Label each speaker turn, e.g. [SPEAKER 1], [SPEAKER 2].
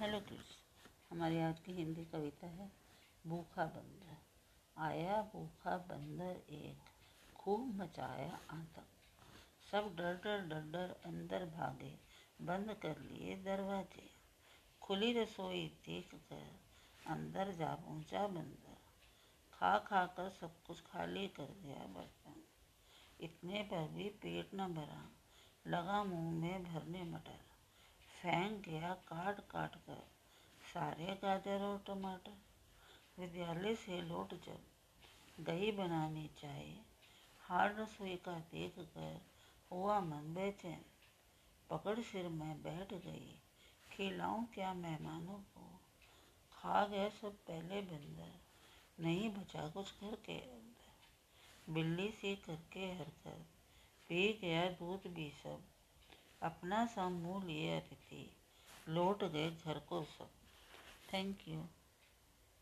[SPEAKER 1] Hello kids हमारी आज की हिंदी कविता है, भूखा बंदर। आया भूखा बंदर एक, खूब मचाया आतंक सब डर डर डर डर अंदर भागे, बंद कर लिए दरवाजे। खुली रसोई देख कर अंदर जा पहुँचा बंदर। खा खा कर सब कुछ खाली कर गया बर्तन। इतने पर भी पेट न भरा, लगा मुँह में भरने मटर फेंक गया, काट काट कर सारे गाजर और टमाटर। विद्यालय से लौट जब दही बनानी चाहे हार रसोई का देख कर हुआ मन बेचैन। पकड़ सिर में बैठ गई, खिलाऊं क्या मेहमानों को? खा गए सब पहले बंदर, नहीं बचा कुछ घर के अंदर। बिल्ली सी करके हरकत, पी गया दूध भी सब। अपना सा मुँह लिए अतिथि लौट गए घर को सब। Thank you